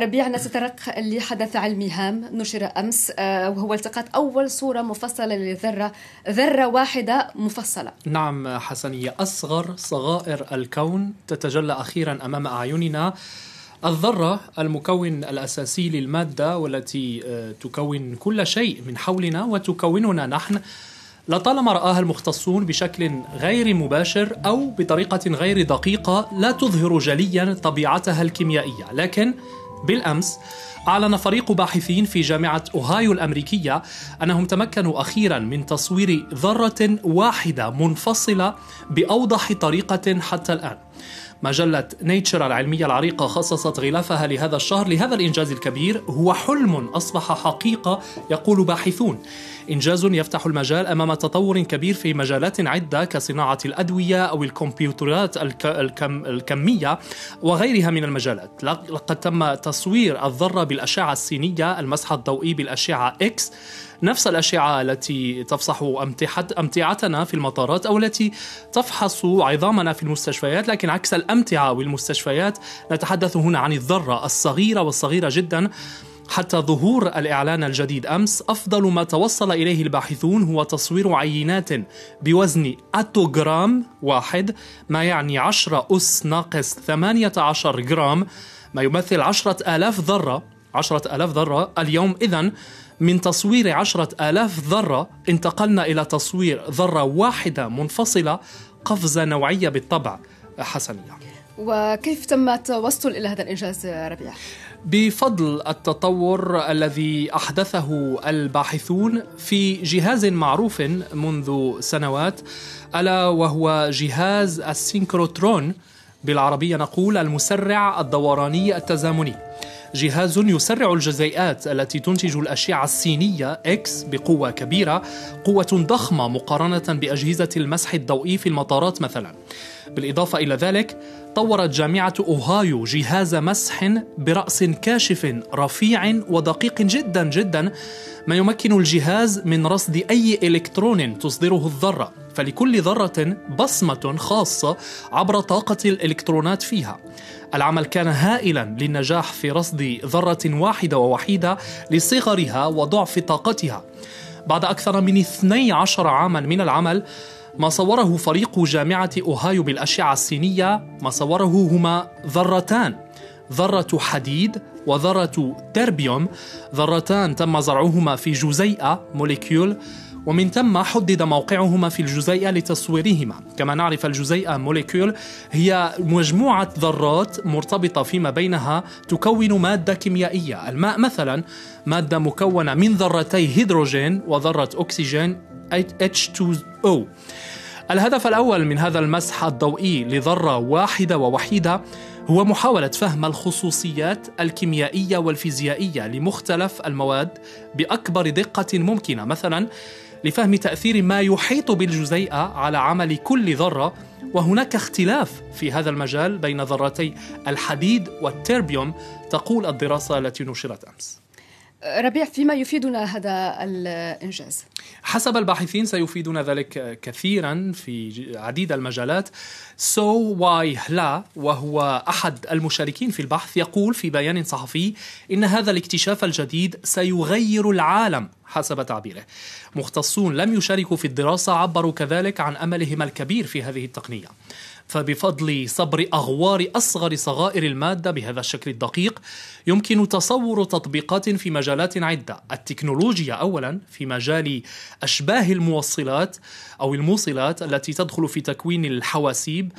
ربيع نتطرق لحدث علمي هام نشر أمس آه، وهو التقاط أول صورة مفصلة للذره ذرة واحدة مفصلة. نعم حسنية. أصغر صغائر الكون تتجلى أخيرا أمام أعيننا. الذرة المكون الأساسي للمادة والتي آه، تكون كل شيء من حولنا وتكوننا نحن. لطالما رآها المختصون بشكل غير مباشر أو بطريقة غير دقيقة لا تظهر جليا طبيعتها الكيميائية. لكن بالأمس أعلن فريق باحثين في جامعة أوهايو الأمريكية أنهم تمكنوا أخيرا من تصوير ذرة واحدة منفصلة بأوضح طريقة حتى الآن. مجلة نيتشر العلمية العريقة خصصت غلافها لهذا الشهر لهذا الإنجاز الكبير هو حلم أصبح حقيقة يقول باحثون. إنجاز يفتح المجال أمام تطور كبير في مجالات عدة كصناعة الأدوية أو الكمبيوترات الكم الكمية وغيرها من المجالات. لقد تم تصوير الذرة بالأشعة السينية المسح الضوئي بالأشعة إكس نفس الأشعة التي تفصح أمتعتنا في المطارات أو التي تفحص عظامنا في المستشفيات لكن عكس الأمتعة والمستشفيات نتحدث هنا عن الذرة الصغيرة والصغيرة جدا. حتى ظهور الإعلان الجديد أمس أفضل ما توصل إليه الباحثون هو تصوير عينات بوزن أتوغرام واحد ما يعني 10 أس ناقص 18 جرام ما يمثل عشرة آلاف ذرة. عشرة آلاف ذرة. اليوم إذن من تصوير عشرة آلاف ذرة انتقلنا إلى تصوير ذرة واحدة منفصلة قفزة نوعية بالطبع. حسنية. وكيف تم التوصل إلى هذا الإنجاز ربيع؟ بفضل التطور الذي أحدثه الباحثون في جهاز معروف منذ سنوات ألا وهو جهاز السينكروترون بالعربية نقول المسرع الدوراني التزامني. جهاز يسرع الجزيئات التي تنتج الأشعة السينية إكس بقوة كبيرة قوة ضخمة مقارنة بأجهزة المسح الضوئي في المطارات مثلا. بالإضافة إلى ذلك طورت جامعة أوهايو جهاز مسح برأس كاشف رفيع ودقيق جدا جدا ما يمكن الجهاز من رصد أي إلكترون تصدره الذرة. فلكل ذرة بصمة خاصة عبر طاقة الإلكترونات فيها. العمل كان هائلا للنجاح في رصد ذرة واحدة ووحيدة لصغرها وضعف طاقتها. بعد أكثر من 12 عاما من العمل ما صوره فريق جامعة أوهايو بالأشعة السينية ما صوره هما ذرتان. ذرة حديد وذرة تربيوم. ذرتان تم زرعهما في جزيئة molecule ومن ثم حدد موقعهما في الجزيئة لتصويرهما. كما نعرف الجزيئة molecule هي مجموعة ذرات مرتبطة فيما بينها تكون مادة كيميائية. الماء مثلا مادة مكونة من ذرتي هيدروجين وذرة أكسجين H2O الهدف الأول من هذا المسح الضوئي لذرة واحدة ووحيدة هو محاولة فهم الخصوصيات الكيميائية والفيزيائية لمختلف المواد بأكبر دقة ممكنة. مثلا لفهم تأثير ما يحيط بالجزيئة على عمل كل ذرة وهناك اختلاف في هذا المجال بين ذرتي الحديد والتربيوم تقول الدراسة التي نشرت أمس. ربيع فيما يفيدنا هذا الإنجاز؟ حسب الباحثين سيفيدنا ذلك كثيرا في عديد المجالات. سو واي هلا وهو أحد المشاركين في البحث يقول في بيان صحفي إن هذا الاكتشاف الجديد سيغير العالم. حسب تعبيره. مختصون لم يشاركوا في الدراسة عبروا كذلك عن أملهم الكبير في هذه التقنية. فبفضل سبر أغوار أصغر صغائر المادة بهذا الشكل الدقيق يمكن تصور تطبيقات في مجالات عدة. التكنولوجيا أولا في مجال أشباه الموصلات أو الموصلات التي تدخل في تكوين الحواسيب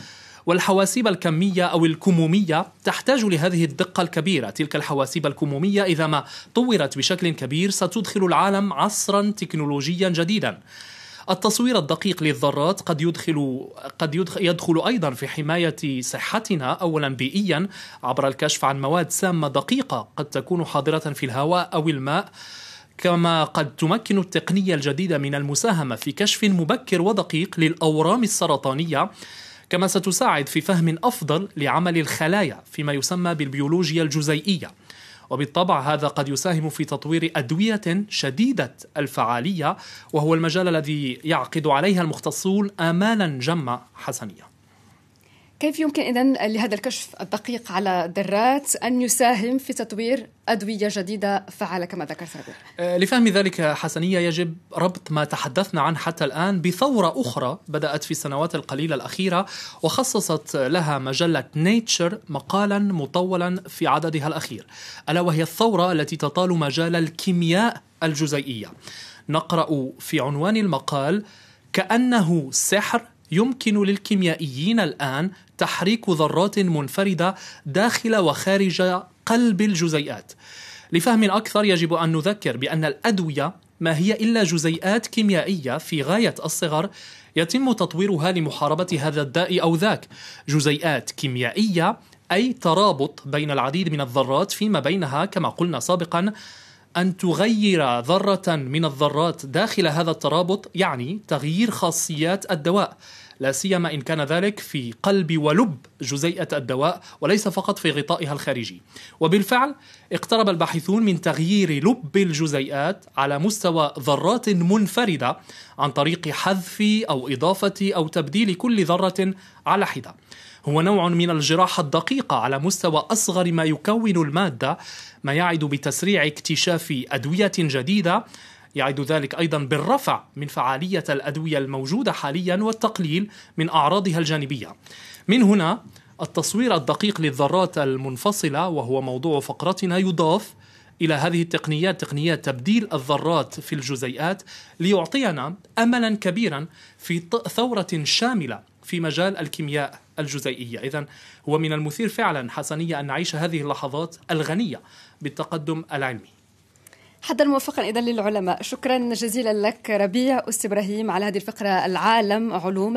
والحواسيب الكمية أو الكمومية تحتاج لهذه الدقة الكبيرة. تلك الحواسيب الكمومية إذا ما طورت بشكل كبير ستدخل العالم عصرا تكنولوجيا جديدا. التصوير الدقيق للذرات قد يدخل قد يدخل, يدخل أيضا في حماية صحتنا اولا بيئيا عبر الكشف عن مواد سامة دقيقة قد تكون حاضرة في الهواء أو الماء كما قد تمكن التقنية الجديدة من المساهمة في كشف مبكر ودقيق للأورام السرطانية. كما ستساعد في فهم أفضل لعمل الخلايا فيما يسمى بالبيولوجيا الجزيئية. وبالطبع هذا قد يساهم في تطوير أدوية شديدة الفعالية وهو المجال الذي يعقد عليها المختصون آمالا جمة حسنية. كيف يمكن إذا لهذا الكشف الدقيق على الذرات أن يساهم في تطوير أدوية جديدة فعالة كما ذكرت أه، لفهم ذلك حسنية يجب ربط ما تحدثنا عنه حتى الآن بثورة أخرى بدأت في السنوات القليلة الأخيرة وخصصت لها مجلة نيتشر مقالا مطولا في عددها الأخير ألا وهي الثورة التي تطال مجال الكيمياء الجزيئية. نقرأ في عنوان المقال كأنه سحر يمكن للكيميائيين الآن تحريك ذرات منفردة داخل وخارج قلب الجزيئات. لفهم أكثر يجب أن نذكر بأن الأدوية ما هي إلا جزيئات كيميائية في غاية الصغر يتم تطويرها لمحاربة هذا الداء أو ذاك. جزيئات كيميائية أي ترابط بين العديد من الذرات فيما بينها كما قلنا سابقا أن تغير ذرة من الذرات داخل هذا الترابط يعني تغيير خاصيات الدواء. لا سيما إن كان ذلك في قلب ولب جزيئة الدواء وليس فقط في غطائها الخارجي. وبالفعل اقترب الباحثون من تغيير لب الجزيئات على مستوى ذرات منفردة عن طريق حذف أو إضافة أو تبديل كل ذرة على حدة. هو نوع من الجراحة الدقيقة على مستوى أصغر ما يكون المادة ما يعد بتسريع اكتشاف أدوية جديدة يعد ذلك أيضا بالرفع من فعالية الأدوية الموجودة حاليا والتقليل من أعراضها الجانبية. من هنا التصوير الدقيق للذرات المنفصلة وهو موضوع فقرتنا يضاف إلى هذه التقنيات تقنيات تبديل الذرات في الجزيئات ليعطينا املا كبيرا في ثورة شاملة في مجال الكيمياء الجزيئية، اذا هو من المثير فعلا حسنية أن نعيش هذه اللحظات الغنية بالتقدم العلمي. حدا موفقا اذا للعلماء. شكرا جزيلا لك ربيع أس إبراهيم على هذه الفقرة. العالم علوم